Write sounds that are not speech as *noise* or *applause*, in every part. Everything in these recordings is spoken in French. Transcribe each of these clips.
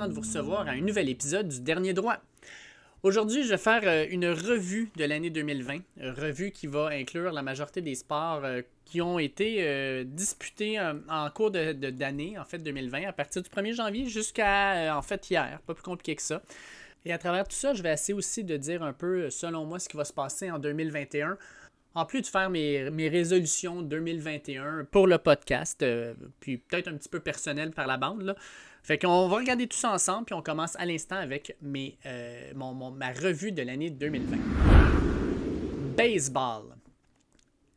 2021. Bien content de vous recevoir à un nouvel épisode du Dernier Droit. Aujourd'hui, je vais faire euh, une revue de l'année 2020, une revue qui va inclure la majorité des sports euh, qui ont été euh, disputés en cours d'année, en fait 2020, à partir du 1er janvier jusqu'à en fait hier, pas plus compliqué que ça. Et à travers tout ça, je vais essayer aussi de dire un peu, selon moi, ce qui va se passer en 2021 en plus de faire mes, résolutions 2021 pour le podcast, puis peut-être un petit peu personnel par la bande, là. Fait qu'on va regarder tout ça ensemble, puis on commence à l'instant avec mes, euh, mon, ma revue de l'année 2020. Baseball.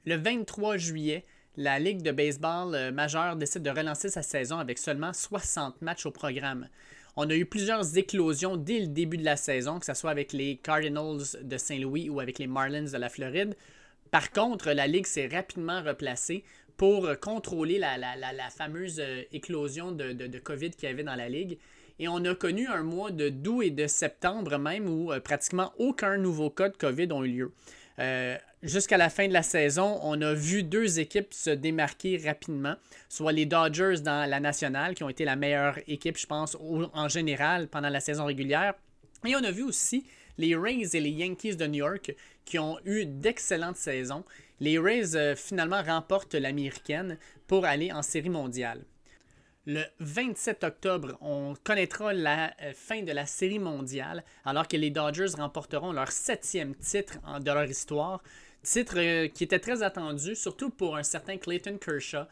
Le 23 juillet, la Ligue de baseball euh, majeure décide de relancer sa saison avec seulement 60 matchs au programme. On a eu plusieurs éclosions dès le début de la saison, que ce soit avec les Cardinals de Saint-Louis ou avec les Marlins de la Floride. Par contre, la Ligue s'est rapidement replacée pour contrôler la, fameuse euh, éclosion de, COVID qu'il y avait dans la Ligue. Et on a connu un mois de d'août et de septembre même où euh, pratiquement aucun nouveau cas de COVID ont eu lieu. Euh, jusqu'à la fin de la saison, on a vu deux équipes se démarquer rapidement, soit les Dodgers dans la nationale, qui ont été la meilleure équipe, je pense, en général pendant la saison régulière. Et on a vu aussi les Rays et les Yankees de New York qui ont eu d'excellentes saisons. Les Rays euh, finalement remportent l'américaine pour aller en série mondiale. Le 27 octobre, on connaîtra la euh, fin de la série mondiale alors que les Dodgers remporteront leur septième titre de leur histoire. Titre euh, qui était très attendu, surtout pour un certain Clayton Kershaw,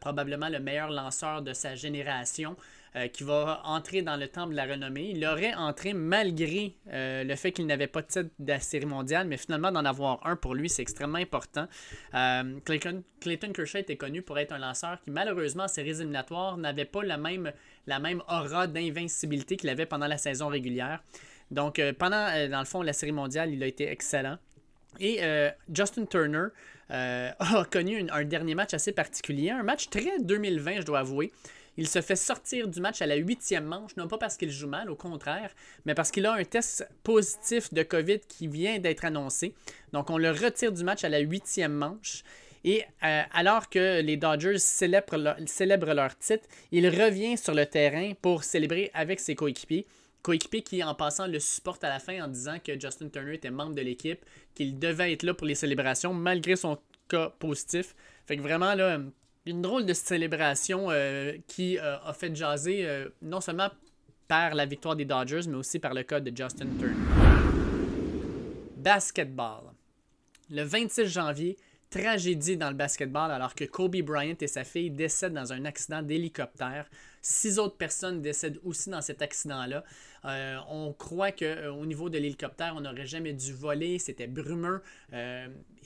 probablement le meilleur lanceur de sa génération. Euh, qui va entrer dans le temple de la renommée. Il aurait entré malgré euh, le fait qu'il n'avait pas de titre de la série mondiale, mais finalement d'en avoir un pour lui, c'est extrêmement important. Euh, Clayton, Clayton, Kershaw était connu pour être un lanceur qui, malheureusement, en séries éliminatoires, n'avait pas la même, la même aura d'invincibilité qu'il avait pendant la saison régulière. Donc, pendant, dans le fond, la série mondiale, il a été excellent. Et Justin Turner *laughs* a connu un dernier match assez particulier, un match très 2020, je dois avouer. Il se fait sortir du match à la huitième manche, non pas parce qu'il joue mal, au contraire, mais parce qu'il a un test positif de COVID qui vient d'être annoncé. Donc on le retire du match à la huitième manche. Et euh, alors que les Dodgers célèbrent leur, titre, il revient sur le terrain pour célébrer avec ses coéquipiers. Coéquipiers qui, en passant, le supportent à la fin en disant que Justin Turner était membre de l'équipe, qu'il devait être là pour les célébrations malgré son cas positif. Fait que vraiment, là, une drôle de célébration euh, qui euh, a fait jaser euh, non seulement par la victoire des Dodgers, mais aussi par le cas de Justin Turner. Basketball. Le 26 janvier, tragédie dans le basketball alors que Kobe Bryant et sa fille décèdent dans un accident d'hélicoptère. Six autres personnes décèdent aussi dans cet accident-là. on croit qu'au niveau de l'hélicoptère, on n'aurait jamais dû voler, c'était brumeux.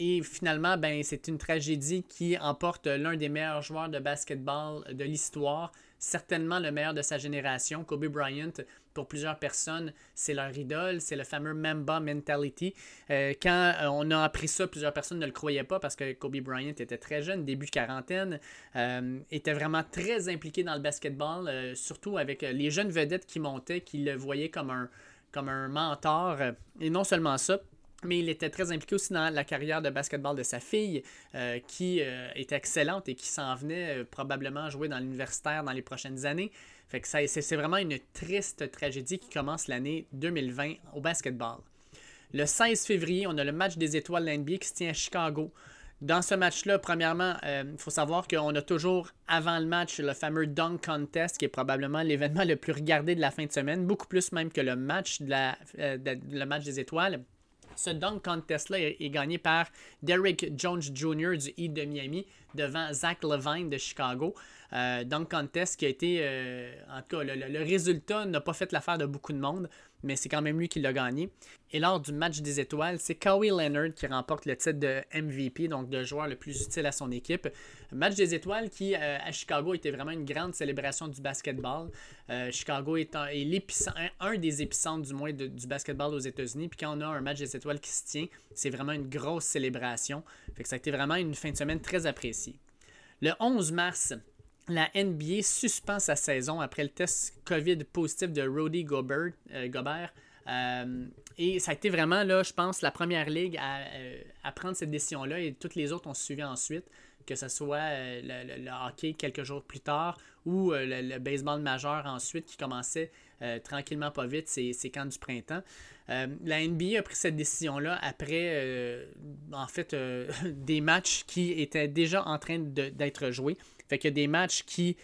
Et finalement, ben, c'est une tragédie qui emporte l'un des meilleurs joueurs de basketball de l'histoire, certainement le meilleur de sa génération, Kobe Bryant. Pour plusieurs personnes, c'est leur idole, c'est le fameux Mamba mentality. Euh, quand euh, on a appris ça, plusieurs personnes ne le croyaient pas parce que Kobe Bryant était très jeune, début quarantaine, euh, était vraiment très impliqué dans le basketball, surtout avec les jeunes vedettes qui montaient, qui le voyaient comme un, comme un mentor. Et non seulement ça, mais il était très impliqué aussi dans la carrière de basketball de sa fille, qui est excellente et qui s'en venait probablement jouer dans l'universitaire dans les prochaines années. Fait que c'est vraiment une triste tragédie qui commence l'année 2020 au basketball. Le 16 février, on a le match des étoiles de qui se tient à Chicago. Dans ce match-là, premièrement, il faut savoir qu'on a toujours, avant le match, le fameux Dunk Contest, qui est probablement l'événement le plus regardé de la fin de semaine, beaucoup plus même que le match, match des étoiles. Ce dunk contest-là est, gagné par Derrick Jones Jr. du Heat de Miami devant Zach Levine de Chicago. Euh, dunk contest qui a été, euh, en tout cas, le résultat n'a pas fait l'affaire de beaucoup de monde mais c'est quand même lui qui l'a gagné. Et lors du match des étoiles, c'est Kawhi Leonard qui remporte le titre de MVP, donc de joueur le plus utile à son équipe. Match des étoiles qui, euh, à Chicago, était vraiment une grande célébration du basketball. Euh, Chicago est, un, un, des épicentres, du moins, du basketball aux États-Unis. Puis quand on a un match des étoiles qui se tient, c'est vraiment une grosse célébration. Fait que ça a été vraiment une fin de semaine très appréciée. Le 11 mars, la NBA suspend sa saison après le test COVID positif de Rudy Gobert. Euh, euh, et ça a été vraiment, là, je pense, la première ligue à, euh, à prendre cette décision-là et toutes les autres ont suivi ensuite. que ce soit le, hockey quelques jours plus tard ou le, baseball majeur ensuite qui commençait tranquillement pas vite ces, ces camps du printemps. la NBA a pris cette décision-là après, en fait, *laughs* des matchs qui étaient déjà en train d'être joués. Fait que des matchs qui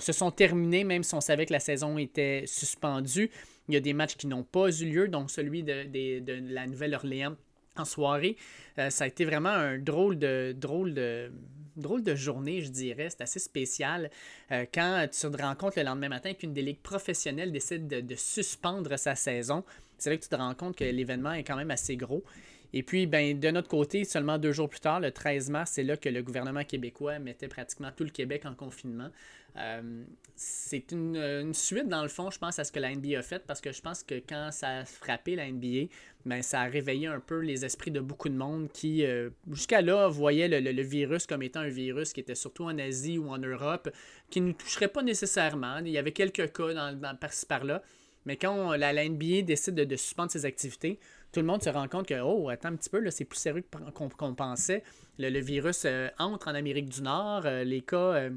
se sont terminés, même si on savait que la saison était suspendue. Il y a des matchs qui n'ont pas eu lieu, donc celui de, la Nouvelle-Orléans en soirée. Euh, ça a été vraiment un drôle de, drôle de, drôle de journée, je dirais. C'est assez spécial euh, quand tu te rends compte le lendemain matin qu'une des ligues professionnelles décide de, suspendre sa saison. C'est là que tu te rends compte que l'événement est quand même assez gros. Et puis, ben, de notre côté, seulement deux jours plus tard, le 13 mars, c'est là que le gouvernement québécois mettait pratiquement tout le Québec en confinement. Euh, c'est une, suite, dans le fond, je pense, à ce que la NBA a fait, parce que je pense que quand ça a frappé la NBA, ben, ça a réveillé un peu les esprits de beaucoup de monde qui, euh, jusqu'à là, voyaient le, virus comme étant un virus qui était surtout en Asie ou en Europe, qui ne nous toucherait pas nécessairement. Il y avait quelques cas dans, par-ci par-là. Mais quand la, NBA décide de, suspendre ses activités, tout le monde se rend compte que, oh, attends un petit peu, c'est plus sérieux qu'on pensait. Le, virus euh, entre en Amérique du Nord, euh, les cas euh,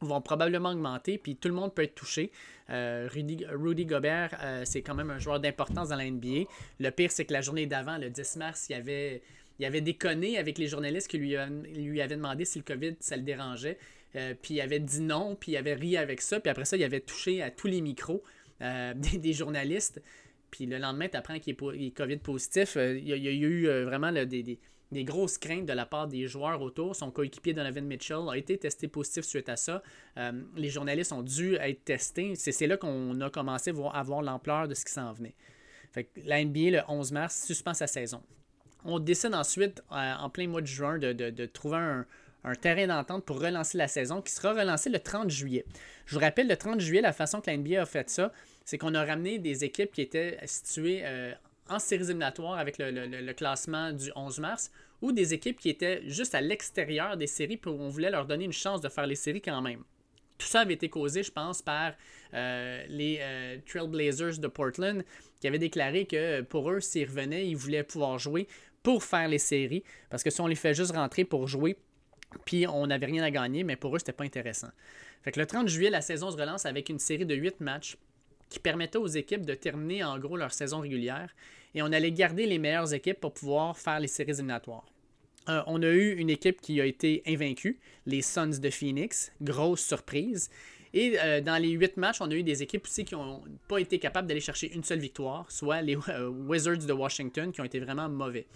vont probablement augmenter, puis tout le monde peut être touché. Rudy, Rudy, Gobert, c'est quand même un joueur d'importance dans la NBA. Le pire, c'est que la journée d'avant, le 10 mars, il avait, il avait déconné avec les journalistes qui lui, lui avaient demandé si le COVID, ça le dérangeait. puis il avait dit non, puis il avait ri avec ça, puis après ça, il avait touché à tous les micros *laughs* des, journalistes. Puis le lendemain, tu apprends qu'il est, COVID positif. Euh, il y, a, eu euh, vraiment des, grosses craintes de la part des joueurs autour. Son coéquipier Donovan Mitchell a été testé positif suite à ça. Euh, les journalistes ont dû être testés. C'est là qu'on a commencé à voir l'ampleur de ce qui s'en venait. Fait la NBA, le 11 mars, suspend sa saison. On décide ensuite, en plein mois de juin, de, trouver un, terrain d'entente pour relancer la saison qui sera relancé le 30 juillet. Je vous rappelle, le 30 juillet, la façon que la NBA a fait ça, c'est qu'on a ramené des équipes qui étaient situées euh, en séries éliminatoires avec le, classement du 11 mars ou des équipes qui étaient juste à l'extérieur des séries pour on voulait leur donner une chance de faire les séries quand même. Tout ça avait été causé, je pense, par euh, les euh, Trailblazers de Portland qui avaient déclaré que pour eux, s'ils revenaient, ils voulaient pouvoir jouer pour faire les séries. Parce que si on les fait juste rentrer pour jouer, puis on n'avait rien à gagner, mais pour eux, c'était pas intéressant. Fait que le 30 juillet, la saison se relance avec une série de 8 matchs qui permettait aux équipes de terminer en gros leur saison régulière et on allait garder les meilleures équipes pour pouvoir faire les séries éliminatoires. Euh, on a eu une équipe qui a été invaincue, les Suns de Phoenix, grosse surprise. Et euh, dans les huit matchs, on a eu des équipes aussi qui n'ont pas été capables d'aller chercher une seule victoire, soit les *laughs* euh, Wizards de Washington qui ont été vraiment mauvais.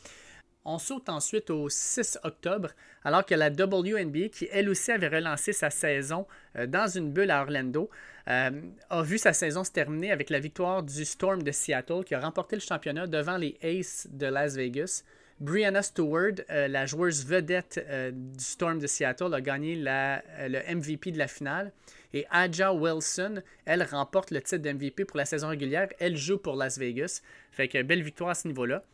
On saute ensuite au 6 octobre, alors que la WNBA, qui elle aussi avait relancé sa saison dans une bulle à Orlando, euh, a vu sa saison se terminer avec la victoire du Storm de Seattle, qui a remporté le championnat devant les Aces de Las Vegas. Brianna Stewart, euh, la joueuse vedette du Storm de Seattle, a gagné le MVP de la finale. Et Aja Wilson, elle remporte le titre d'MVP pour la saison régulière. Elle joue pour Las Vegas. Fait que belle victoire à ce niveau-là.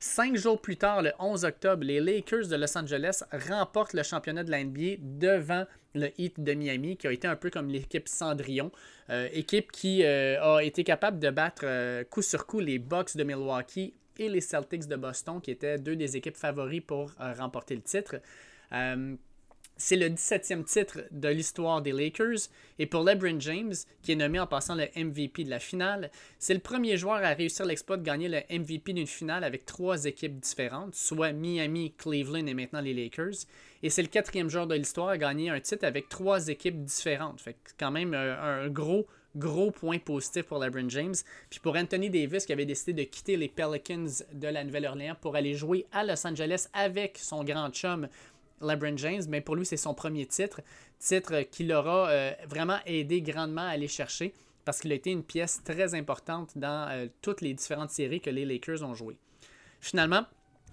Cinq jours plus tard, le 11 octobre, les Lakers de Los Angeles remportent le championnat de la NBA devant le Heat de Miami, qui a été un peu comme l'équipe Cendrillon. Euh, équipe qui euh, a été capable de battre euh, coup sur coup les Bucks de Milwaukee et les Celtics de Boston, qui étaient deux des équipes favoris pour remporter le titre. C'est le 17e titre de l'histoire des Lakers. Et pour LeBron James, qui est nommé en passant le MVP de la finale, c'est le premier joueur à réussir l'exploit de gagner le MVP d'une finale avec trois équipes différentes, soit Miami, Cleveland et maintenant les Lakers. Et c'est le quatrième joueur de l'histoire à gagner un titre avec trois équipes différentes. Fait quand même euh, un gros, gros point positif pour LeBron James. Puis pour Anthony Davis, qui avait décidé de quitter les Pelicans de la Nouvelle-Orléans pour aller jouer à Los Angeles avec son grand chum LeBron James, mais pour lui, c'est son premier titre. Titre qui l'aura euh, vraiment aidé grandement à aller chercher parce qu'il a été une pièce très importante dans euh, toutes les différentes séries que les Lakers ont jouées. Finalement,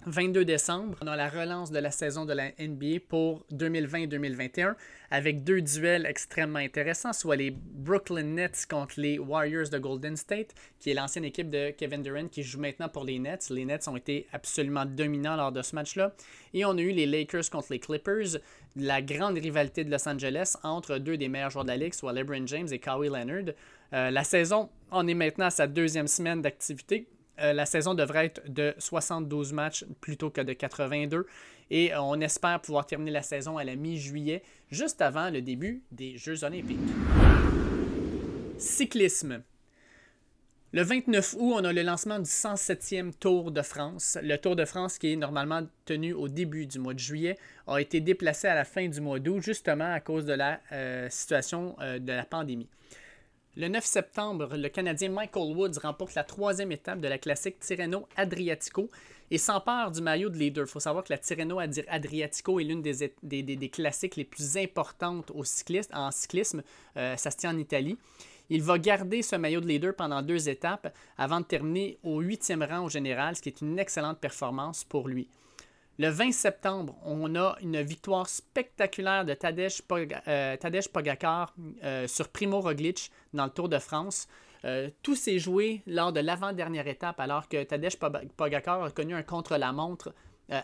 22 décembre, on a la relance de la saison de la NBA pour 2020-2021 avec deux duels extrêmement intéressants, soit les Brooklyn Nets contre les Warriors de Golden State, qui est l'ancienne équipe de Kevin Durant qui joue maintenant pour les Nets. Les Nets ont été absolument dominants lors de ce match-là. Et on a eu les Lakers contre les Clippers, la grande rivalité de Los Angeles entre deux des meilleurs joueurs de la ligue, soit LeBron James et Kawhi Leonard. Euh, la saison, on est maintenant à sa deuxième semaine d'activité la saison devrait être de 72 matchs plutôt que de 82 et on espère pouvoir terminer la saison à la mi-juillet, juste avant le début des Jeux olympiques. Cyclisme. Le 29 août, on a le lancement du 107e Tour de France. Le Tour de France, qui est normalement tenu au début du mois de juillet, a été déplacé à la fin du mois d'août, justement à cause de la euh, situation euh, de la pandémie. Le 9 septembre, le Canadien Michael Woods remporte la troisième étape de la classique Tirreno Adriatico et s'empare du maillot de leader. Il faut savoir que la Tirreno Adriatico est l'une des, classiques les plus importantes en cyclisme. Euh, ça se tient en Italie. Il va garder ce maillot de leader pendant deux étapes avant de terminer au huitième rang au général, ce qui est une excellente performance pour lui. Le 20 septembre, on a une victoire spectaculaire de Tadej, euh, Pogacar euh, sur Primo Roglic dans le Tour de France. Euh, tout s'est joué lors de l'avant-dernière étape, alors que Tadej Pogacar a connu un contre-la-montre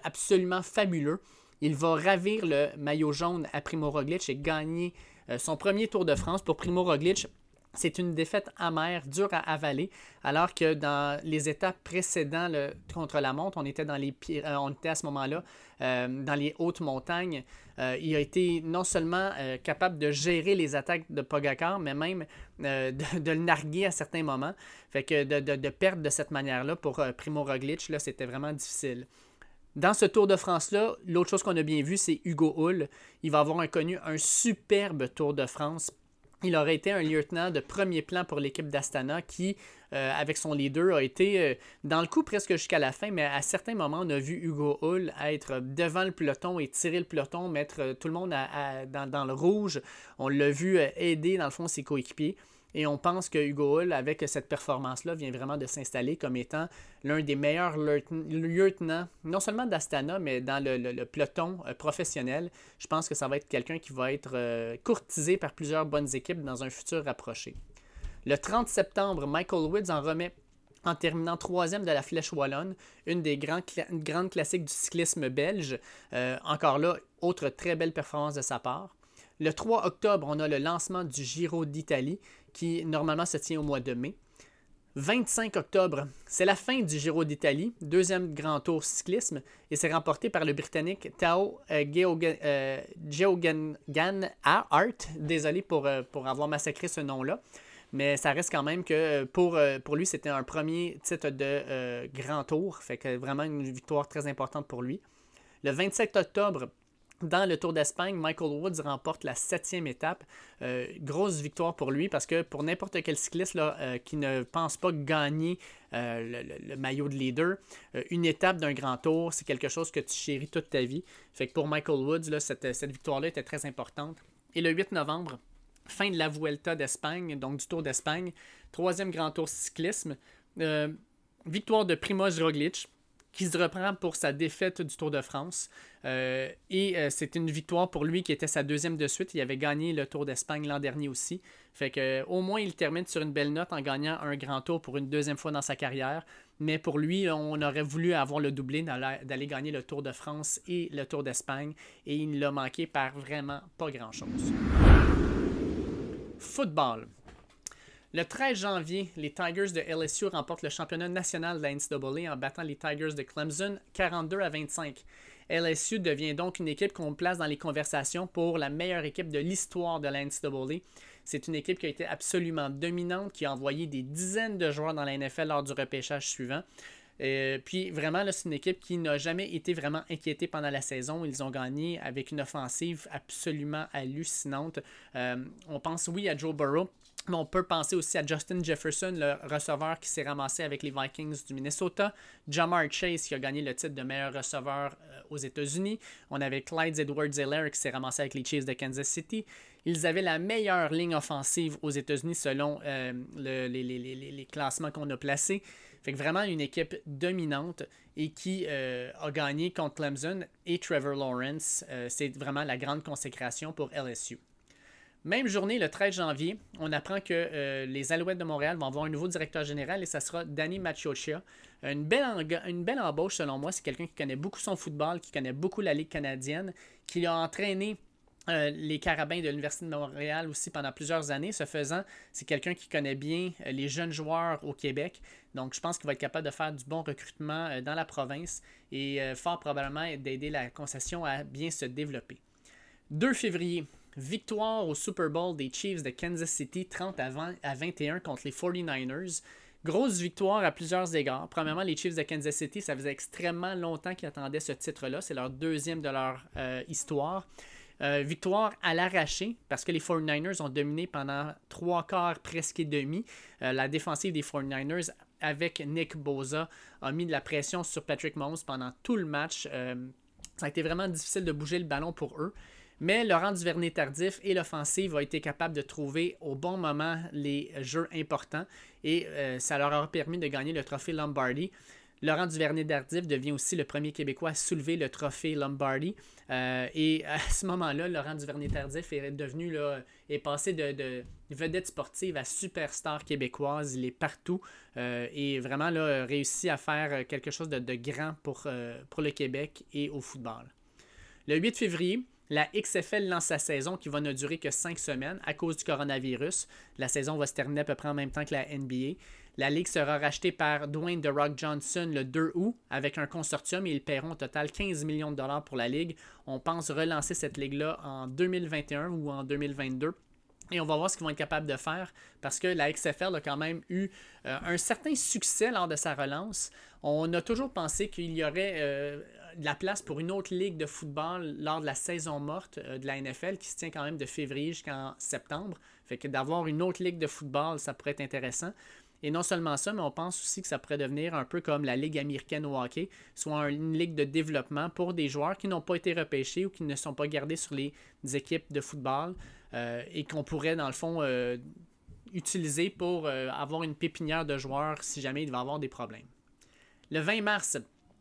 absolument fabuleux. Il va ravir le maillot jaune à Primo Roglic et gagner son premier Tour de France. Pour Primo Roglic, c'est une défaite amère, dure à avaler, alors que dans les étapes précédentes contre la montre, on était, dans les, euh, à ce moment-là euh, dans les hautes montagnes. Euh, il a été non seulement capable de gérer les attaques de Pogacar, mais même *laughs* de, le narguer à certains moments. Fait que de, perdre de cette manière-là pour Primo Roglic, là, c'était vraiment difficile. Dans ce Tour de France-là, l'autre chose qu'on a bien vu, c'est Hugo Hull. Il va avoir connu un superbe Tour de France il aurait été un lieutenant de premier plan pour l'équipe d'Astana qui, euh, avec son leader, a été euh, dans le coup presque jusqu'à la fin, mais à certains moments, on a vu Hugo Hull être devant le peloton et tirer le peloton, mettre euh, tout le monde dans, dans, le rouge. On l'a vu aider, dans le fond, ses coéquipiers. Et on pense que Hugo Hull, avec cette performance-là, vient vraiment de s'installer comme étant l'un des meilleurs lieutenants, non seulement d'Astana, mais dans le, peloton euh, professionnel. Je pense que ça va être quelqu'un qui va être euh, courtisé par plusieurs bonnes équipes dans un futur rapproché. Le 30 septembre, Michael Woods en remet en terminant troisième de la Flèche Wallonne, une des grandes classiques du cyclisme belge. Euh, encore là, autre très belle performance de sa part. Le 3 octobre, on a le lancement du Giro d'Italie qui normalement se tient au mois de mai. 25 octobre, c'est la fin du Giro d'Italie, deuxième grand tour cyclisme, et c'est remporté par le Britannique Tao euh, Geoghegan euh, Art. Désolé pour, euh, pour avoir massacré ce nom-là, mais ça reste quand même que pour, pour lui, c'était un premier titre de grand tour, fait que vraiment une victoire très importante pour lui. Le 27 octobre, dans le Tour d'Espagne, Michael Woods remporte la septième étape. Euh, grosse victoire pour lui parce que pour n'importe quel cycliste euh, qui ne pense pas gagner euh, le, maillot de leader, une étape d'un grand tour, c'est quelque chose que tu chéris toute ta vie. Fait que pour Michael Woods, cette, cette victoire-là était très importante. Et le 8 novembre, fin de la Vuelta d'Espagne, donc du Tour d'Espagne, troisième grand tour cyclisme. victoire de Primoz Roglic qui se reprend pour sa défaite du Tour de France. Euh, et euh, c'est une victoire pour lui qui était sa deuxième de suite. Il avait gagné le Tour d'Espagne l'an dernier aussi. Fait que au moins il termine sur une belle note en gagnant un grand tour pour une deuxième fois dans sa carrière. Mais pour lui, on aurait voulu avoir le doublé d'aller gagner le Tour de France et le Tour d'Espagne. Et il l'a manqué par vraiment pas grand-chose. Football. Le 13 janvier, les Tigers de LSU remportent le championnat national de la NCAA en battant les Tigers de Clemson 42 à 25. LSU devient donc une équipe qu'on place dans les conversations pour la meilleure équipe de l'histoire de la NCAA. C'est une équipe qui a été absolument dominante, qui a envoyé des dizaines de joueurs dans la NFL lors du repêchage suivant. Euh, puis vraiment, c'est une équipe qui n'a jamais été vraiment inquiétée pendant la saison. Ils ont gagné avec une offensive absolument hallucinante. Euh, on pense oui à Joe Burrow, mais on peut penser aussi à Justin Jefferson, le receveur qui s'est ramassé avec les Vikings du Minnesota. Jamar Chase qui a gagné le titre de meilleur receveur euh, aux États-Unis. On avait Clyde Edwards-Helaire qui s'est ramassé avec les Chiefs de Kansas City. Ils avaient la meilleure ligne offensive aux États-Unis selon les, classements qu'on a placés. Fait que vraiment une équipe dominante et qui euh, a gagné contre Clemson et Trevor Lawrence. C'est vraiment la grande consécration pour LSU. Même journée, le 13 janvier, on apprend que euh, les Alouettes de Montréal vont avoir un nouveau directeur général et ça sera Danny Machiocia. Une belle, une belle embauche selon moi. C'est quelqu'un qui connaît beaucoup son football, qui connaît beaucoup la Ligue canadienne, qui a entraîné euh, les carabins de l'Université de Montréal aussi pendant plusieurs années. Ce faisant, c'est quelqu'un qui connaît bien euh, les jeunes joueurs au Québec. Donc, je pense qu'il va être capable de faire du bon recrutement euh, dans la province et fort probablement d'aider la concession à bien se développer. 2 février, victoire au Super Bowl des Chiefs de Kansas City 30 à, à 21 contre les 49ers. Grosse victoire à plusieurs égards. Premièrement, les Chiefs de Kansas City, ça faisait extrêmement longtemps qu'ils attendaient ce titre-là. C'est leur deuxième de leur histoire. Euh, victoire à l'arraché parce que les 49ers ont dominé pendant trois quarts presque et demi. Euh, la défensive des 49ers avec Nick Boza a mis de la pression sur Patrick Mahomes pendant tout le match. Euh, ça a été vraiment difficile de bouger le ballon pour eux. Mais Laurent Duvernay tardif et l'offensive ont été capables de trouver au bon moment les jeux importants et ça leur a permis de gagner le trophée Lombardi. Laurent Duvernay-Tardif devient aussi le premier Québécois à soulever le trophée Lombardi. Euh, et à ce moment-là, Laurent Duvernay-Tardif est devenu là, est passé de, vedette sportive à superstar québécoise. Il est partout euh, et vraiment là, réussi à faire quelque chose de, grand pour, euh, pour le Québec et au football. Le 8 février, la XFL lance sa saison qui va ne durer que cinq semaines à cause du coronavirus. La saison va se terminer à peu près en même temps que la NBA. La ligue sera rachetée par Dwayne The Rock Johnson le 2 août avec un consortium et ils paieront au total 15 millions de dollars pour la ligue. On pense relancer cette ligue-là en 2021 ou en 2022. Et on va voir ce qu'ils vont être capables de faire parce que la XFL a quand même eu euh, un certain succès lors de sa relance. On a toujours pensé qu'il y aurait euh, de la place pour une autre ligue de football lors de la saison morte euh, de la NFL qui se tient quand même de février jusqu'en septembre. Fait que d'avoir une autre ligue de football, ça pourrait être intéressant. Et non seulement ça, mais on pense aussi que ça pourrait devenir un peu comme la Ligue américaine au hockey, soit une ligue de développement pour des joueurs qui n'ont pas été repêchés ou qui ne sont pas gardés sur les équipes de football euh, et qu'on pourrait, dans le fond, euh, utiliser pour euh, avoir une pépinière de joueurs si jamais il va avoir des problèmes. Le 20 mars,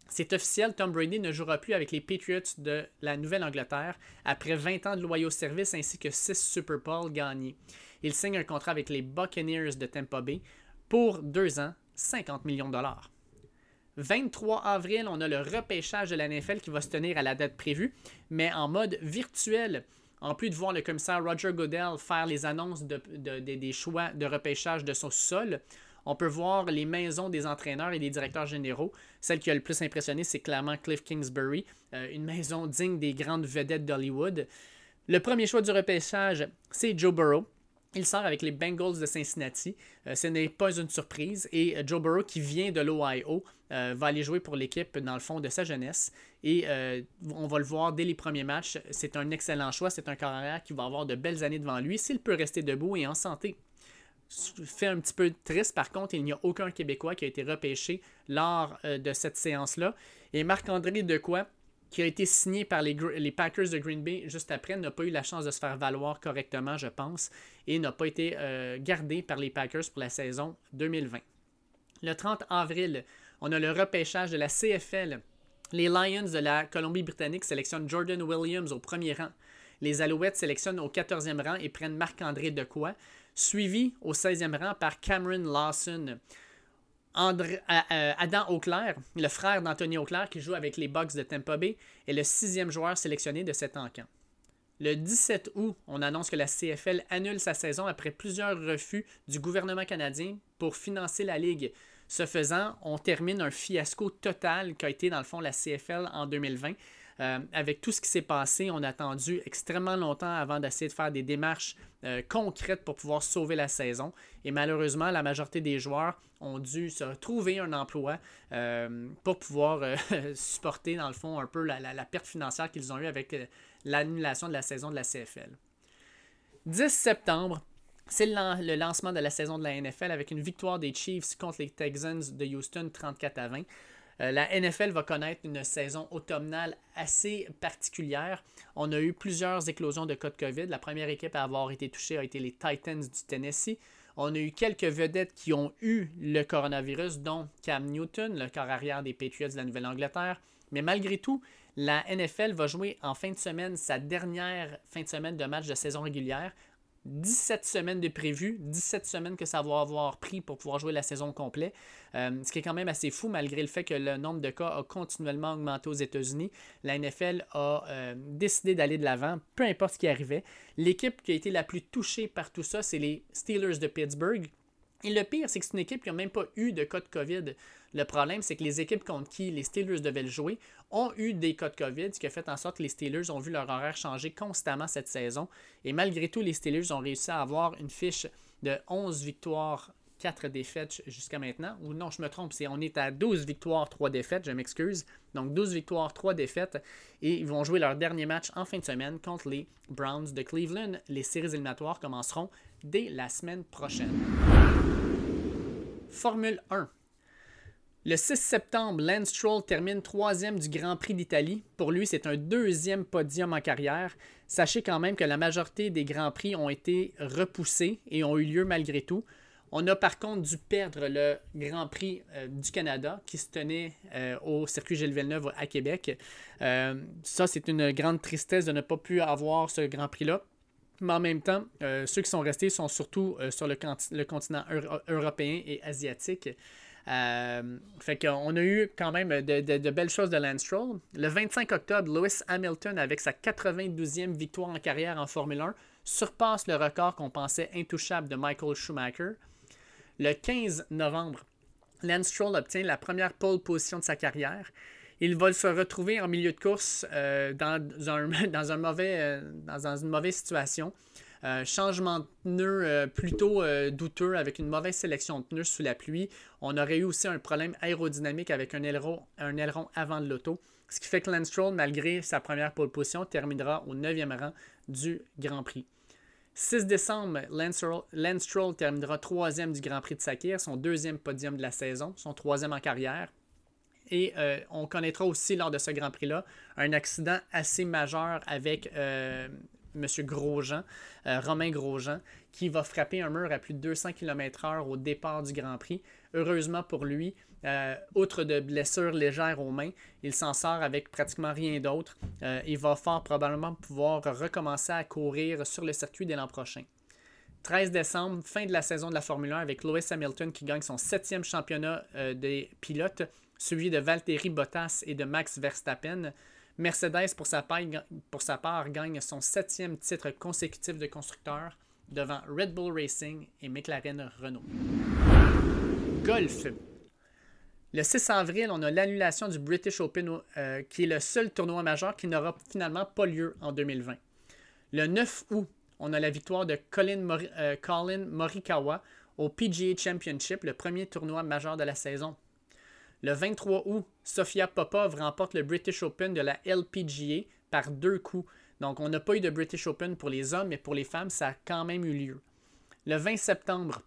c'est officiel, Tom Brady ne jouera plus avec les Patriots de la Nouvelle-Angleterre après 20 ans de loyaux services ainsi que 6 Super Bowl gagnés. Il signe un contrat avec les Buccaneers de Tampa Bay pour deux ans, 50 millions de dollars. 23 avril, on a le repêchage de la NFL qui va se tenir à la date prévue, mais en mode virtuel. En plus de voir le commissaire Roger Goodell faire les annonces des choix de repêchage de son sol, on peut voir les maisons des entraîneurs et des directeurs généraux. Celle qui a le plus impressionné, c'est clairement Cliff Kingsbury, euh, une maison digne des grandes vedettes d'Hollywood. Le premier choix du repêchage, c'est Joe Burrow, il sort avec les Bengals de Cincinnati. Euh, ce n'est pas une surprise. Et euh, Joe Burrow, qui vient de l'Ohio, euh, va aller jouer pour l'équipe dans le fond de sa jeunesse. Et on va le voir dès les premiers matchs. C'est un excellent choix. C'est un carrière qui va avoir de belles années devant lui s'il peut rester debout et en santé. Fait un petit peu triste, par contre, il n'y a aucun Québécois qui a été repêché lors de cette séance-là. Et Marc-André Decoy, qui a été signé par les, Packers de Green Bay juste après, n'a pas eu la chance de se faire valoir correctement, je pense, et n'a pas été euh, gardé par les Packers pour la saison 2020. Le 30 avril, on a le repêchage de la CFL. Les Lions de la Colombie-Britannique sélectionnent Jordan Williams au premier rang. Les Alouettes sélectionnent au 14e rang et prennent Marc-André Decoy, suivi au 16e rang par Cameron Lawson. Euh, euh, Adam Auclair, le frère d'Anthony Auclair qui joue avec les Bucks de Tampa Bay, est le sixième joueur sélectionné de cet encamp. Le 17 août, on annonce que la CFL annule sa saison après plusieurs refus du gouvernement canadien pour financer la Ligue. Ce faisant, on termine un fiasco total qu'a été dans le fond la CFL en 2020. Euh, avec tout ce qui s'est passé, on a attendu extrêmement longtemps avant d'essayer de faire des démarches euh, concrètes pour pouvoir sauver la saison. Et malheureusement, la majorité des joueurs ont dû se trouver un emploi euh, pour pouvoir *laughs* supporter, dans le fond, un peu la, perte financière qu'ils ont eue avec l'annulation de la saison de la CFL. 10 septembre, c'est le, lancement de la saison de la NFL avec une victoire des Chiefs contre les Texans de Houston 34 à 20. Euh, la NFL va connaître une saison automnale assez particulière. On a eu plusieurs éclosions de cas de COVID. La première équipe à avoir été touchée a été les Titans du Tennessee. On a eu quelques vedettes qui ont eu le coronavirus, dont Cam Newton, le corps arrière des Patriots de la Nouvelle-Angleterre. Mais malgré tout, la NFL va jouer en fin de semaine sa dernière fin de semaine de match de saison régulière 17 semaines de prévu, 17 semaines que ça va avoir pris pour pouvoir jouer la saison complète. Euh, ce qui est quand même assez fou malgré le fait que le nombre de cas a continuellement augmenté aux États-Unis. La NFL a euh, décidé d'aller de l'avant, peu importe ce qui arrivait. L'équipe qui a été la plus touchée par tout ça, c'est les Steelers de Pittsburgh. Et le pire, c'est que c'est une équipe qui n'a même pas eu de cas de COVID. Le problème, c'est que les équipes contre qui les Steelers devaient le jouer ont eu des cas de COVID, ce qui a fait en sorte que les Steelers ont vu leur horaire changer constamment cette saison. Et malgré tout, les Steelers ont réussi à avoir une fiche de 11 victoires, 4 défaites jusqu'à maintenant. Ou non, je me trompe, c'est on est à 12 victoires, 3 défaites, je m'excuse. Donc 12 victoires, 3 défaites. Et ils vont jouer leur dernier match en fin de semaine contre les Browns de Cleveland. Les séries éliminatoires commenceront dès la semaine prochaine. Formule 1. Le 6 septembre, Lance Stroll termine troisième du Grand Prix d'Italie. Pour lui, c'est un deuxième podium en carrière. Sachez quand même que la majorité des Grands Prix ont été repoussés et ont eu lieu malgré tout. On a par contre dû perdre le Grand Prix euh, du Canada qui se tenait euh, au circuit Gilles Villeneuve à Québec. Euh, ça, c'est une grande tristesse de ne pas pu avoir ce Grand Prix-là. Mais en même temps, ceux qui sont restés sont surtout sur le, continent européen et asiatique. Euh, fait qu'on a eu quand même de, belles choses de Lance Stroll. Le 25 octobre, Lewis Hamilton, avec sa 92e victoire en carrière en Formule 1, surpasse le record qu'on pensait intouchable de Michael Schumacher. Le 15 novembre, Lance Stroll obtient la première pole position de sa carrière. Il va se retrouver en milieu de course dans une mauvaise situation. Euh, changement de pneus euh, plutôt euh, douteux avec une mauvaise sélection de pneus sous la pluie. On aurait eu aussi un problème aérodynamique avec un aileron, un avant de l'auto. Ce qui fait que Lance Stroll, malgré sa première pole position, terminera au 9e rang du Grand Prix. 6 décembre, Lance Stroll, terminera troisième du Grand Prix de Sakir, son deuxième podium de la saison, son troisième en carrière. Et on connaîtra aussi lors de ce Grand Prix-là un accident assez majeur avec M. Grosjean, euh, Romain Grosjean, qui va frapper un mur à plus de 200 km/h au départ du Grand Prix. Heureusement pour lui, euh, outre de blessures légères aux mains, il s'en sort avec pratiquement rien d'autre. Euh, il va fort probablement pouvoir recommencer à courir sur le circuit dès l'an prochain. 13 décembre, fin de la saison de la Formule 1 avec Lewis Hamilton qui gagne son septième championnat des pilotes, suivi de Valtteri Bottas et de Max Verstappen. Mercedes, pour sa, part, gagne son septième titre consécutif de constructeur devant Red Bull Racing et McLaren Renault. Golf. Le 6 avril, on a l'annulation du British Open, euh, qui est le seul tournoi majeur qui n'aura finalement pas lieu en 2020. Le 9 août, on a la victoire de Colin, euh, Colin Morikawa au PGA Championship, le premier tournoi majeur de la saison. Le 23 août, Sofia Popov remporte le British Open de la LPGA par deux coups. Donc, on n'a pas eu de British Open pour les hommes, mais pour les femmes, ça a quand même eu lieu. Le 20 septembre,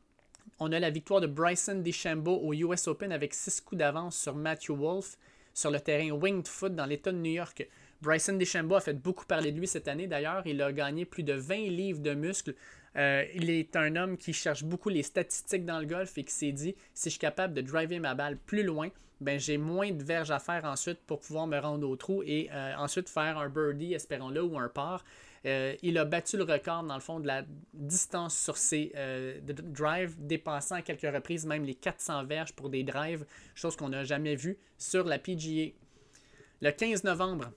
on a la victoire de Bryson DeChambeau au US Open avec six coups d'avance sur Matthew Wolf sur le terrain Winged Foot dans l'État de New York. Bryson DeChambeau a fait beaucoup parler de lui cette année d'ailleurs. Il a gagné plus de 20 livres de muscles. Euh, il est un homme qui cherche beaucoup les statistiques dans le golf et qui s'est dit si je suis capable de driver ma balle plus loin, ben, j'ai moins de verges à faire ensuite pour pouvoir me rendre au trou et euh, ensuite faire un birdie, espérons-le, ou un par. Euh, il a battu le record, dans le fond, de la distance sur ses drives, dépassant à quelques reprises même les 400 verges pour des drives, chose qu'on n'a jamais vue sur la PGA. Le 15 novembre,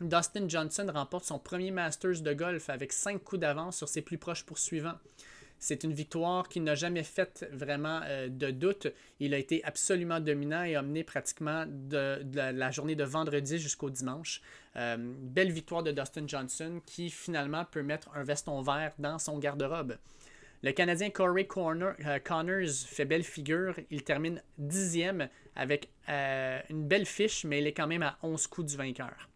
Dustin Johnson remporte son premier Masters de golf avec 5 coups d'avance sur ses plus proches poursuivants. C'est une victoire qui n'a jamais fait vraiment euh, de doute. Il a été absolument dominant et a mené pratiquement de, la journée de vendredi jusqu'au dimanche. Euh, belle victoire de Dustin Johnson qui finalement peut mettre un veston vert dans son garde-robe. Le Canadien Corey euh, Connors fait belle figure. Il termine dixième avec une belle fiche, mais il est quand même à 11 coups du vainqueur.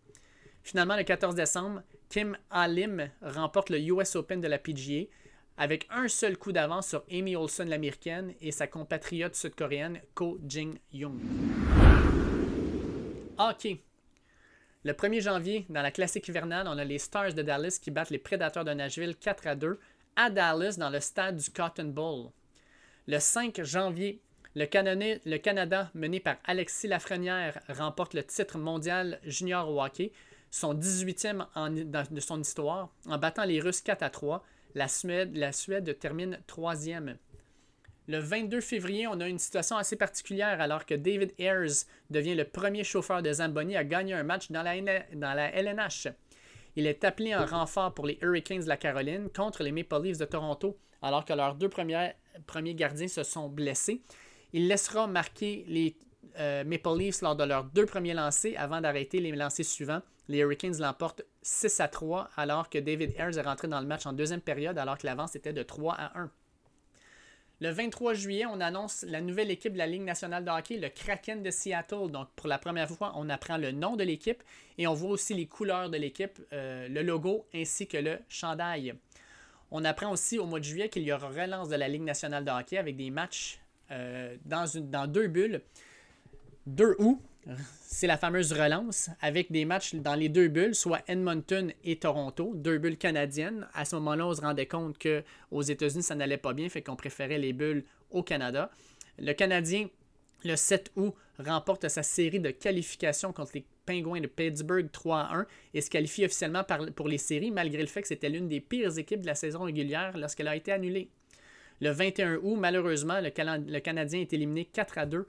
Finalement, le 14 décembre, Kim Alim remporte le US Open de la PGA avec un seul coup d'avance sur Amy Olson l'américaine et sa compatriote sud-coréenne Ko Jin-young. Hockey. Le 1er janvier, dans la classique hivernale, on a les Stars de Dallas qui battent les Prédateurs de Nashville 4 à 2 à Dallas dans le stade du Cotton Bowl. Le 5 janvier, le, Canada, mené par Alexis Lafrenière, remporte le titre mondial junior au hockey, son 18e de son histoire, en battant les Russes 4 à 3 La Suède, la Suède termine troisième. Le 22 février, on a une situation assez particulière alors que David Ayers devient le premier chauffeur de Zamboni à gagner un match dans la, LNH. Il est appelé en renfort pour les Hurricanes de la Caroline contre les Maple Leafs de Toronto alors que leurs deux premiers, premiers gardiens se sont blessés. Il laissera marquer les euh, Maple Leafs lors de leurs deux premiers lancers avant d'arrêter les lancers suivants. Les Hurricanes l'emportent 6 à 3 alors que David Ayers est rentré dans le match en deuxième période alors que l'avance était de 3 à 1. Le 23 juillet, on annonce la nouvelle équipe de la Ligue nationale de hockey, le Kraken de Seattle. Donc, pour la première fois, on apprend le nom de l'équipe et on voit aussi les couleurs de l'équipe, euh, le logo ainsi que le chandail. On apprend aussi au mois de juillet qu'il y aura relance de la Ligue nationale de hockey avec des matchs euh, dans, deux bulles. 2 août, c'est la fameuse relance avec des matchs dans les deux bulles, soit Edmonton et Toronto, deux bulles canadiennes. À ce moment-là, on se rendait compte qu'aux États-Unis, ça n'allait pas bien, fait qu'on préférait les bulles au Canada. Le Canadien, le 7 août, remporte sa série de qualifications contre les Penguins de Pittsburgh 3 à 1 et se qualifie officiellement pour les séries, malgré le fait que c'était l'une des pires équipes de la saison régulière lorsqu'elle a été annulée. Le 21 août, malheureusement, le, le Canadien est éliminé 4 à 2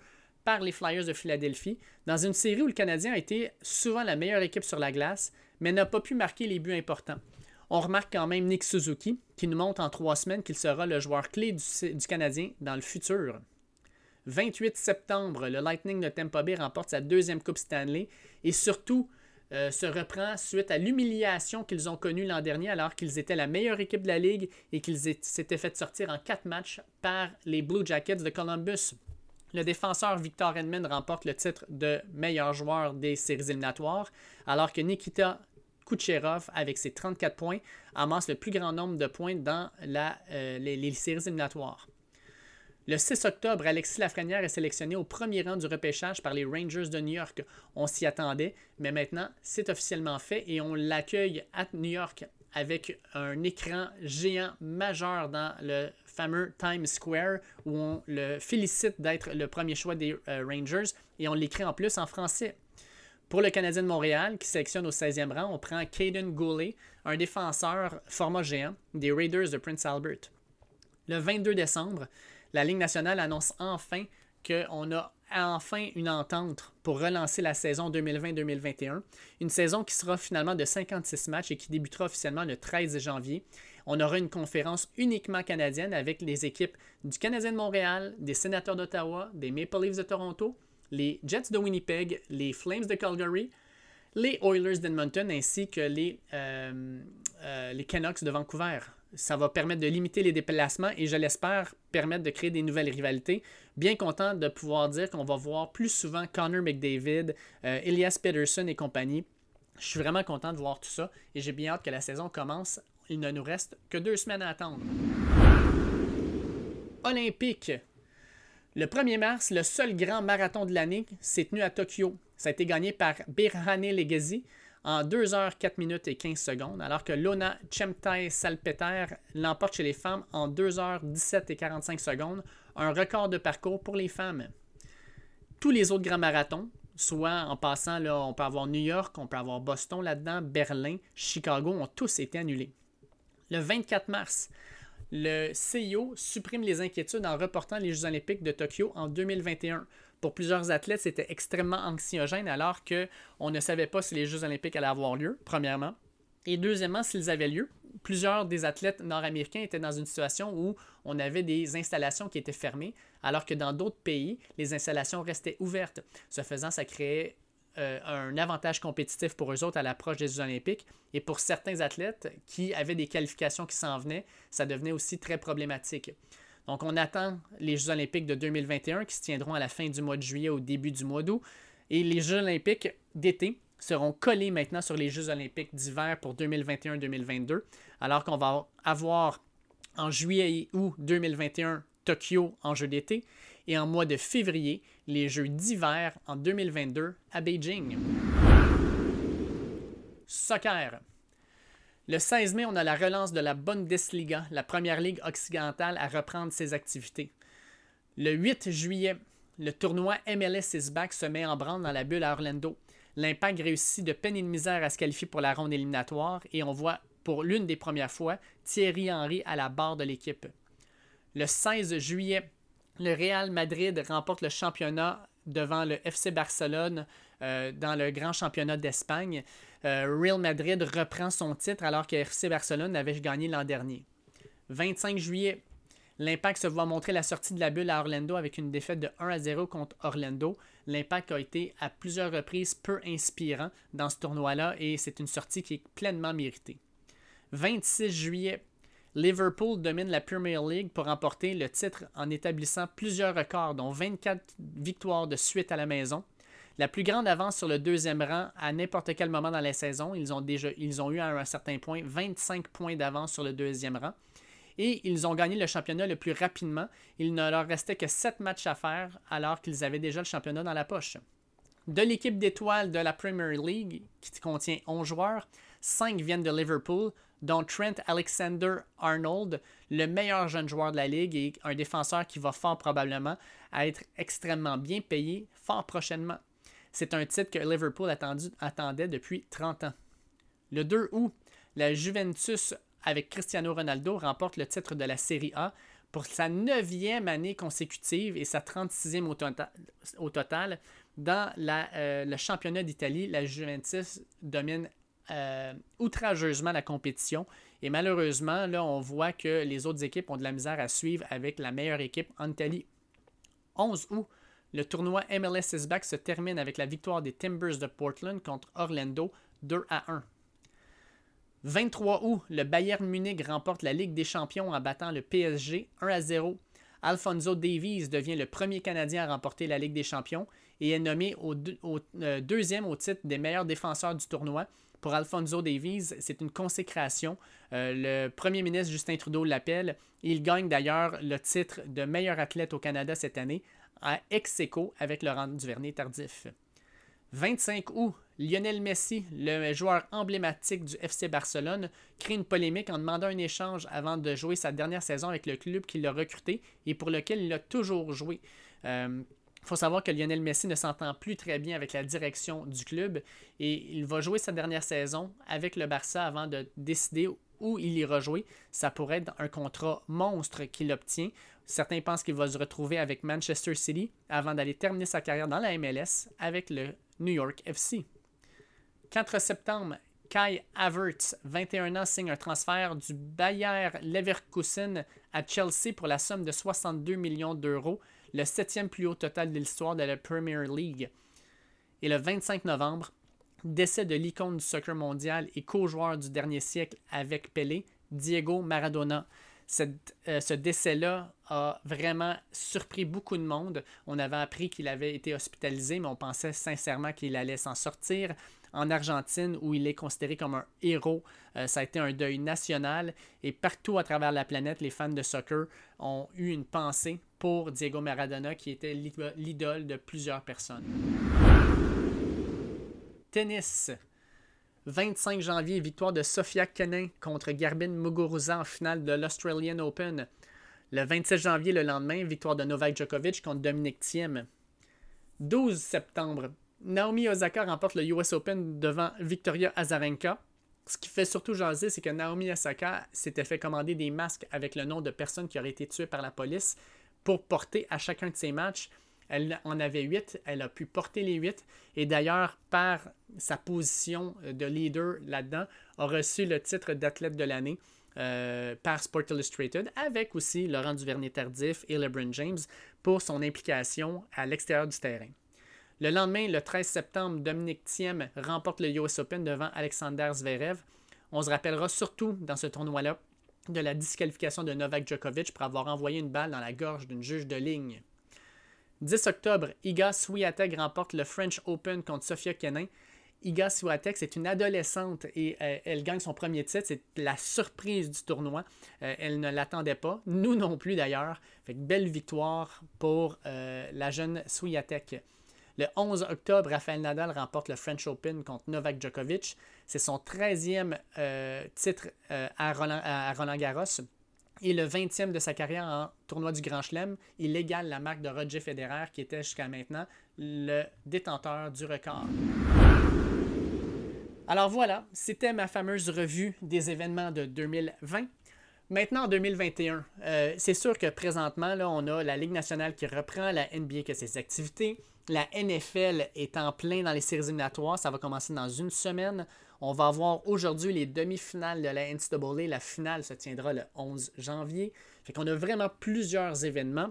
par les Flyers de Philadelphie, dans une série où le Canadien a été souvent la meilleure équipe sur la glace, mais n'a pas pu marquer les buts importants. On remarque quand même Nick Suzuki, qui nous montre en trois semaines qu'il sera le joueur clé du, Canadien dans le futur. 28 septembre, le Lightning de Tampa Bay remporte sa deuxième Coupe Stanley et surtout euh, se reprend suite à l'humiliation qu'ils ont connue l'an dernier alors qu'ils étaient la meilleure équipe de la ligue et qu'ils s'étaient fait sortir en quatre matchs par les Blue Jackets de Columbus. Le défenseur Victor Edmond remporte le titre de meilleur joueur des séries éliminatoires, alors que Nikita Kucherov, avec ses 34 points, amasse le plus grand nombre de points dans euh, les, séries éliminatoires. Le 6 octobre, Alexis Lafrenière est sélectionné au premier rang du repêchage par les Rangers de New York. On s'y attendait, mais maintenant, c'est officiellement fait et on l'accueille à New York avec un écran géant majeur dans le fameux Times Square où on le félicite d'être le premier choix des euh, Rangers et on l'écrit en plus en français. Pour le Canadien de Montréal, qui sélectionne au 16e rang, on prend Caden Goulet, un défenseur format géant des Raiders de Prince Albert. Le 22 décembre, la Ligue nationale annonce enfin qu'on a enfin une entente pour relancer la saison 2020-2021. Une saison qui sera finalement de 56 matchs et qui débutera officiellement le 13 janvier. On aura une conférence uniquement canadienne avec les équipes du Canadien de Montréal, des Sénateurs d'Ottawa, des Maple Leafs de Toronto, les Jets de Winnipeg, les Flames de Calgary, les Oilers d'Edmonton ainsi que les, euh, euh, les Canucks de Vancouver ça va permettre de limiter les déplacements et je l'espère permettre de créer des nouvelles rivalités. Bien content de pouvoir dire qu'on va voir plus souvent Connor McDavid, euh, Elias Peterson et compagnie. Je suis vraiment content de voir tout ça et j'ai bien hâte que la saison commence. Il ne nous reste que deux semaines à attendre. Olympique. Le 1er mars, le seul grand marathon de l'année s'est tenu à Tokyo. Ça a été gagné par Birhane Legacy en 2 h 4 minutes et 15 secondes, alors que Lona Chemtai Salpeter l'emporte chez les femmes en 2 h 17 et 45 secondes, un record de parcours pour les femmes. Tous les autres grands marathons, soit en passant, là, on peut avoir New York, on peut avoir Boston là-dedans, Berlin, Chicago, ont tous été annulés. Le 24 mars, le CIO supprime les inquiétudes en reportant les Jeux olympiques de Tokyo en 2021 pour plusieurs athlètes, c'était extrêmement anxiogène alors qu'on ne savait pas si les Jeux olympiques allaient avoir lieu, premièrement. Et deuxièmement, s'ils avaient lieu, plusieurs des athlètes nord-américains étaient dans une situation où on avait des installations qui étaient fermées, alors que dans d'autres pays, les installations restaient ouvertes. Ce faisant, ça créait euh, un avantage compétitif pour eux autres à l'approche des Jeux olympiques. Et pour certains athlètes qui avaient des qualifications qui s'en venaient, ça devenait aussi très problématique. Donc, on attend les Jeux olympiques de 2021 qui se tiendront à la fin du mois de juillet au début du mois d'août. Et les Jeux olympiques d'été seront collés maintenant sur les Jeux olympiques d'hiver pour 2021-2022, alors qu'on va avoir en juillet et août 2021 Tokyo en Jeux d'été et en mois de février les Jeux d'hiver en 2022 à Beijing. Soccer. Le 16 mai, on a la relance de la Bundesliga, la première ligue occidentale à reprendre ses activités. Le 8 juillet, le tournoi MLS is back se met en branle dans la bulle à Orlando. L'Impact réussit de peine et de misère à se qualifier pour la ronde éliminatoire et on voit pour l'une des premières fois, Thierry Henry à la barre de l'équipe. Le 16 juillet, le Real Madrid remporte le championnat devant le FC Barcelone euh, dans le grand championnat d'Espagne. Euh, Real Madrid reprend son titre alors que FC Barcelone avait gagné l'an dernier. 25 juillet, l'Impact se voit montrer la sortie de la bulle à Orlando avec une défaite de 1 à 0 contre Orlando. L'Impact a été à plusieurs reprises peu inspirant dans ce tournoi-là et c'est une sortie qui est pleinement méritée. 26 juillet, Liverpool domine la Premier League pour remporter le titre en établissant plusieurs records, dont 24 victoires de suite à la maison. La plus grande avance sur le deuxième rang à n'importe quel moment dans la saison. Ils ont, déjà, eu à un certain point 25 points d'avance sur le deuxième rang. Et ils ont gagné le championnat le plus rapidement. Il ne leur restait que 7 matchs à faire alors qu'ils avaient déjà le championnat dans la poche. De l'équipe d'étoiles de la Premier League, qui contient 11 joueurs, 5 viennent de Liverpool, dont Trent Alexander Arnold, le meilleur jeune joueur de la ligue et un défenseur qui va fort probablement être extrêmement bien payé fort prochainement. C'est un titre que Liverpool attendait depuis 30 ans. Le 2 août, la Juventus avec Cristiano Ronaldo remporte le titre de la Serie A pour sa neuvième année consécutive et sa 36e au, tota-, au total. Dans euh, le championnat d'Italie, la Juventus domine euh, outrageusement la compétition. Et malheureusement, là, on voit que les autres équipes ont de la misère à suivre avec la meilleure équipe en Italie. 11 août, le tournoi MLS is back se termine avec la victoire des Timbers de Portland contre Orlando 2 à 1. 23 août, le Bayern Munich remporte la Ligue des Champions en battant le PSG 1 à 0. Alfonso Davies devient le premier Canadien à remporter la Ligue des Champions et est nommé euh, deuxième au titre des meilleurs défenseurs du tournoi pour Alfonso Davies, c'est une consécration. Euh, le premier ministre Justin Trudeau l'appelle. Il gagne d'ailleurs le titre de meilleur athlète au Canada cette année, à ex avec Laurent Duvernay tardif. 25 août, Lionel Messi, le joueur emblématique du FC Barcelone, crée une polémique en demandant un échange avant de jouer sa dernière saison avec le club qui l'a recruté et pour lequel il a toujours joué. Euh, il faut savoir que Lionel Messi ne s'entend plus très bien avec la direction du club et il va jouer sa dernière saison avec le Barça avant de décider où il ira jouer. Ça pourrait être un contrat monstre qu'il obtient. Certains pensent qu'il va se retrouver avec Manchester City avant d'aller terminer sa carrière dans la MLS avec le New York FC. 4 septembre, Kai Havertz, 21 ans, signe un transfert du Bayer Leverkusen à Chelsea pour la somme de 62 millions d'euros le septième plus haut total de l'histoire de la Premier League. Et le 25 novembre, décès de l'icône du soccer mondial et co-joueur du dernier siècle avec Pelé, Diego Maradona. Euh, ce décès-là a vraiment surpris beaucoup de monde. On avait appris qu'il avait été hospitalisé, mais on pensait sincèrement qu'il allait s'en sortir. En Argentine, où il est considéré comme un héros, euh, ça a été un deuil national. Et partout à travers la planète, les fans de soccer ont eu une pensée pour Diego Maradona, qui était l'idole de plusieurs personnes. Tennis. 25 janvier, victoire de Sofia Kenin contre Garbine Muguruza en finale de l'Australian Open. Le 27 janvier, le lendemain, victoire de Novak Djokovic contre Dominic Thiem. 12 septembre, Naomi Osaka remporte le US Open devant Victoria Azarenka. Ce qui fait surtout jaser, c'est que Naomi Osaka s'était fait commander des masques avec le nom de personnes qui auraient été tuées par la police pour porter à chacun de ses matchs. Elle en avait huit, elle a pu porter les huit, et d'ailleurs, par sa position de leader là-dedans, a reçu le titre d'athlète de l'année euh, par Sport Illustrated, avec aussi Laurent Duvernay-Tardif et LeBron James pour son implication à l'extérieur du terrain. Le lendemain, le 13 septembre, Dominique Thiem remporte le US Open devant Alexander Zverev. On se rappellera surtout dans ce tournoi-là de la disqualification de Novak Djokovic pour avoir envoyé une balle dans la gorge d'une juge de ligne. 10 octobre, Iga Swiatek remporte le French Open contre Sofia Kenin. Iga Swiatek, c'est une adolescente et euh, elle gagne son premier titre. C'est la surprise du tournoi. Euh, elle ne l'attendait pas. Nous non plus d'ailleurs. Belle victoire pour euh, la jeune Swiatek. Le 11 octobre, Rafael Nadal remporte le French Open contre Novak Djokovic. C'est son 13e euh, titre à, Roland, Garros. Et le 20e de sa carrière en tournoi du Grand Chelem, il égale la marque de Roger Federer, qui était jusqu'à maintenant le détenteur du record. Alors voilà, c'était ma fameuse revue des événements de 2020. Maintenant, en 2021, euh, c'est sûr que présentement, là, on a la Ligue nationale qui reprend, la NBA qui a ses activités, la NFL est en plein dans les séries éliminatoires, ça va commencer dans une semaine. On va avoir aujourd'hui les demi-finales de la NCAA, la finale se tiendra le 11 janvier. Fait qu'on a vraiment plusieurs événements.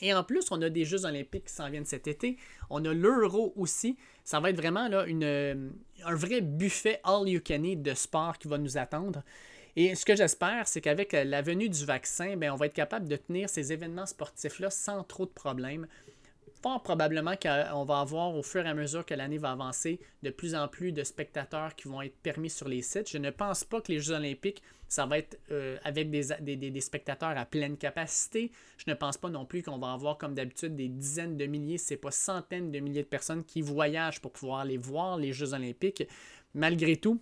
Et en plus, on a des Jeux olympiques qui s'en viennent cet été. On a l'Euro aussi. Ça va être vraiment là, une, un vrai buffet all-you-can-eat de sport qui va nous attendre. Et ce que j'espère, c'est qu'avec la venue du vaccin, bien, on va être capable de tenir ces événements sportifs-là sans trop de problèmes. Fort probablement qu'on va avoir, au fur et à mesure que l'année va avancer, de plus en plus de spectateurs qui vont être permis sur les sites. Je ne pense pas que les Jeux olympiques, ça va être euh, avec des, spectateurs à pleine capacité. Je ne pense pas non plus qu'on va avoir, comme d'habitude, des dizaines de milliers, c'est pas centaines de milliers de personnes qui voyagent pour pouvoir les voir, les Jeux olympiques. Malgré tout,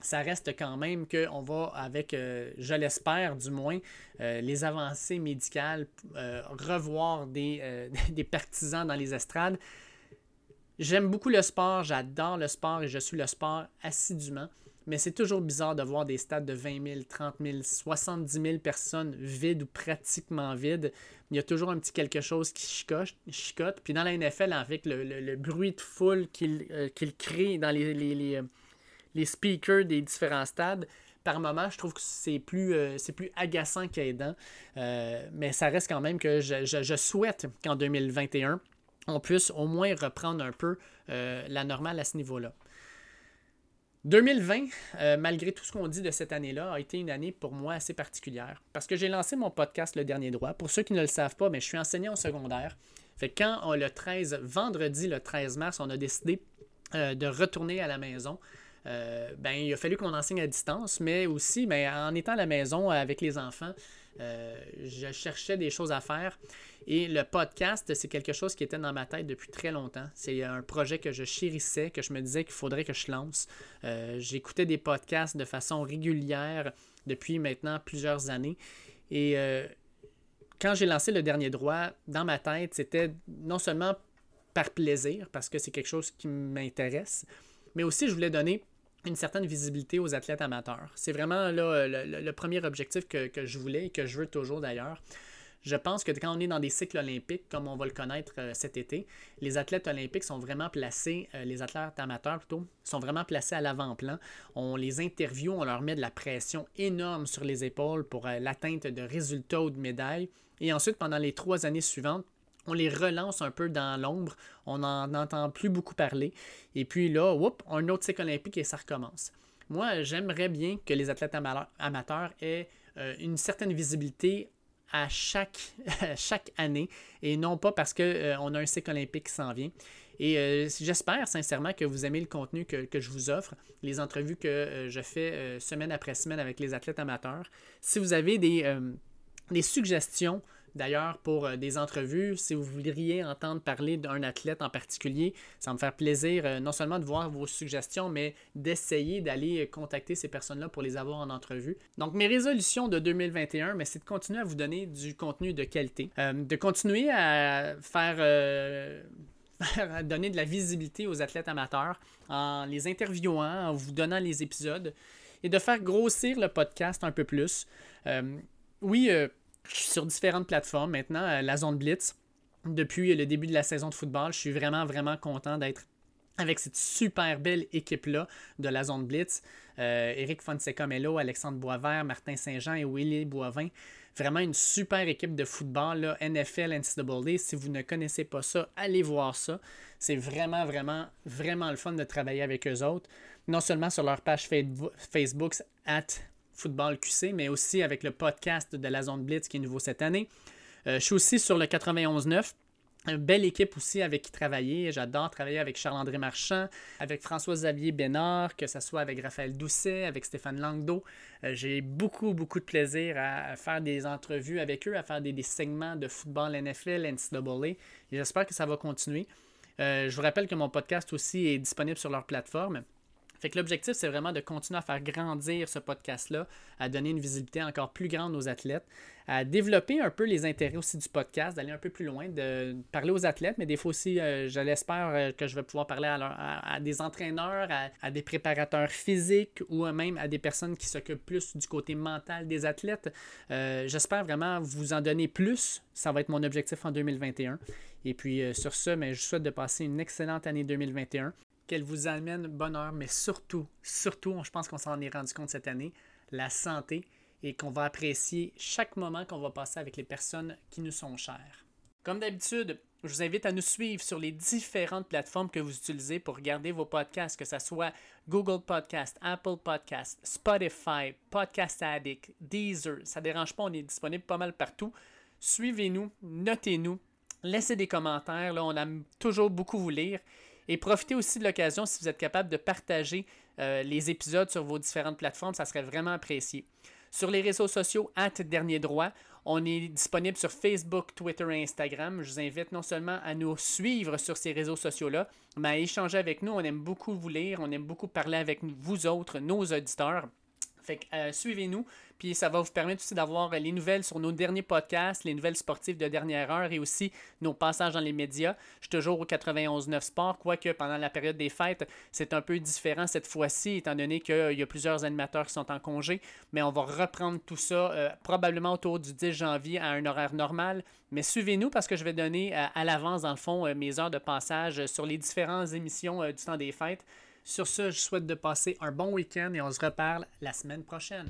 ça reste quand même qu'on va, avec, euh, je l'espère du moins, euh, les avancées médicales, euh, revoir *laughs* des, partisans dans les estrades. J'aime beaucoup le sport, j'adore le sport et je suis le sport assidûment, mais c'est toujours bizarre de voir des stades de 20 000, 30 000, 70 000 personnes vides ou pratiquement vides. Il y a toujours un petit quelque chose qui chicote. chicote. Puis dans la NFL, avec le, bruit de foule qu'il crée dans les speakers des différents stades, par moment, je trouve que c'est plus, euh, plus agaçant qu'aidant. Euh, mais ça reste quand même que je, souhaite qu'en 2021, on puisse au moins reprendre un peu euh, la normale à ce niveau-là. 2020, malgré tout ce qu'on dit de cette année-là, a été une année pour moi assez particulière. Parce que j'ai lancé mon podcast Le Dernier Droit. Pour ceux qui ne le savent pas, mais je suis enseignant au secondaire. Fait quand le 13, vendredi le 13 mars, on a décidé de retourner à la maison euh, ben, il a fallu qu'on enseigne à distance, mais aussi ben, en étant à la maison avec les enfants, euh, je cherchais des choses à faire. Et le podcast, c'est quelque chose qui était dans ma tête depuis très longtemps. C'est un projet que je chérissais, que je me disais qu'il faudrait que je lance. Euh, j'écoutais des podcasts de façon régulière depuis maintenant plusieurs années. Et quand j'ai lancé le dernier droit, dans ma tête, c'était non seulement par plaisir, parce que c'est quelque chose qui m'intéresse, mais aussi je voulais donner une certaine visibilité aux athlètes amateurs. C'est vraiment le, premier objectif que, je voulais et que je veux toujours d'ailleurs. Je pense que quand on est dans des cycles olympiques, comme on va le connaître euh, cet été, les athlètes olympiques sont vraiment placés, euh, les athlètes amateurs plutôt, sont vraiment placés à l'avant-plan. On les interviewe, on leur met de la pression énorme sur les épaules pour euh, l'atteinte de résultats ou de médailles. Et ensuite, pendant les trois années suivantes, on les relance un peu dans l'ombre, on n'en entend plus beaucoup parler. Et puis là, whoop, un autre cycle olympique et ça recommence. Moi, j'aimerais bien que les athlètes amateurs aient euh, une certaine visibilité à chaque, *laughs* année et non pas parce qu'on euh, a un cycle olympique qui s'en vient. Et euh, j'espère sincèrement que vous aimez le contenu que, je vous offre, les entrevues que je fais semaine après semaine avec les athlètes amateurs. Si vous avez des suggestions D'ailleurs, pour euh, des entrevues, si vous voudriez entendre parler d'un athlète en particulier, ça me faire plaisir euh, non seulement de voir vos suggestions, mais d'essayer d'aller euh, contacter ces personnes-là pour les avoir en entrevue. Donc, mes résolutions de 2021, mais c'est de continuer à vous donner du contenu de qualité, de continuer à faire *laughs* donner de la visibilité aux athlètes amateurs en les interviewant, en vous donnant les épisodes et de faire grossir le podcast un peu plus. oui, sur différentes plateformes maintenant. Euh, la zone Blitz, depuis le début de la saison de football, je suis vraiment, vraiment content d'être avec cette super belle équipe-là de la zone Blitz. Euh, Eric Fonseca Melo, Alexandre Boisvert, Martin Saint-Jean et Willy Boivin. Vraiment une super équipe de football, là, NFL, NCAA. Si vous ne connaissez pas ça, allez voir ça. C'est vraiment, vraiment, vraiment le fun de travailler avec eux autres. Non seulement sur leur page Facebook, at Football QC, mais aussi avec le podcast de la Zone Blitz qui est nouveau cette année. Euh, je suis aussi sur le 91.9. Une belle équipe aussi avec qui travailler. J'adore travailler avec Charles-André Marchand, avec François-Xavier Bénard, que ce soit avec Raphaël Doucet, avec Stéphane Langdo. Euh, j'ai beaucoup, beaucoup de plaisir à, faire des entrevues avec eux, à faire des, segments de football NFL, NCAA. J'espère que ça va continuer. Euh, je vous rappelle que mon podcast aussi est disponible sur leur plateforme. Fait que l'objectif, c'est vraiment de continuer à faire grandir ce podcast-là, à donner une visibilité encore plus grande aux athlètes, à développer un peu les intérêts aussi du podcast, d'aller un peu plus loin, de parler aux athlètes, mais des fois aussi, euh, je l'espère euh, que je vais pouvoir parler à, des entraîneurs, à, des préparateurs physiques ou même à des personnes qui s'occupent plus du côté mental des athlètes. Euh, j'espère vraiment vous en donner plus. Ça va être mon objectif en 2021. Et puis sur ce, mais je souhaite de passer une excellente année 2021 qu'elle vous amène bonheur, mais surtout, surtout, je pense qu'on s'en est rendu compte cette année, la santé et qu'on va apprécier chaque moment qu'on va passer avec les personnes qui nous sont chères. Comme d'habitude, je vous invite à nous suivre sur les différentes plateformes que vous utilisez pour regarder vos podcasts, que ce soit Google Podcast, Apple Podcast, Spotify, Podcast Addict, Deezer. Ça ne dérange pas, on est disponible pas mal partout. Suivez-nous, notez-nous, laissez des commentaires. Là, on aime toujours beaucoup vous lire. Et profitez aussi de l'occasion si vous êtes capable de partager euh, les épisodes sur vos différentes plateformes, ça serait vraiment apprécié. Sur les réseaux sociaux, at Dernier Droit, on est disponible sur Facebook, Twitter et Instagram. Je vous invite non seulement à nous suivre sur ces réseaux sociaux-là, mais à échanger avec nous. On aime beaucoup vous lire, on aime beaucoup parler avec vous autres, nos auditeurs. Fait que euh, suivez-nous, puis ça va vous permettre aussi d'avoir les nouvelles sur nos derniers podcasts, les nouvelles sportives de dernière heure et aussi nos passages dans les médias. Je suis toujours au 91.9 Sport, quoique pendant la période des fêtes, c'est un peu différent cette fois-ci, étant donné qu'il y a plusieurs animateurs qui sont en congé. Mais on va reprendre tout ça euh, probablement autour du 10 janvier à un horaire normal. Mais suivez-nous parce que je vais donner euh, à l'avance, dans le fond, mes heures de passage sur les différentes émissions du temps des fêtes. Sur ce, je souhaite de passer un bon week-end et on se reparle la semaine prochaine.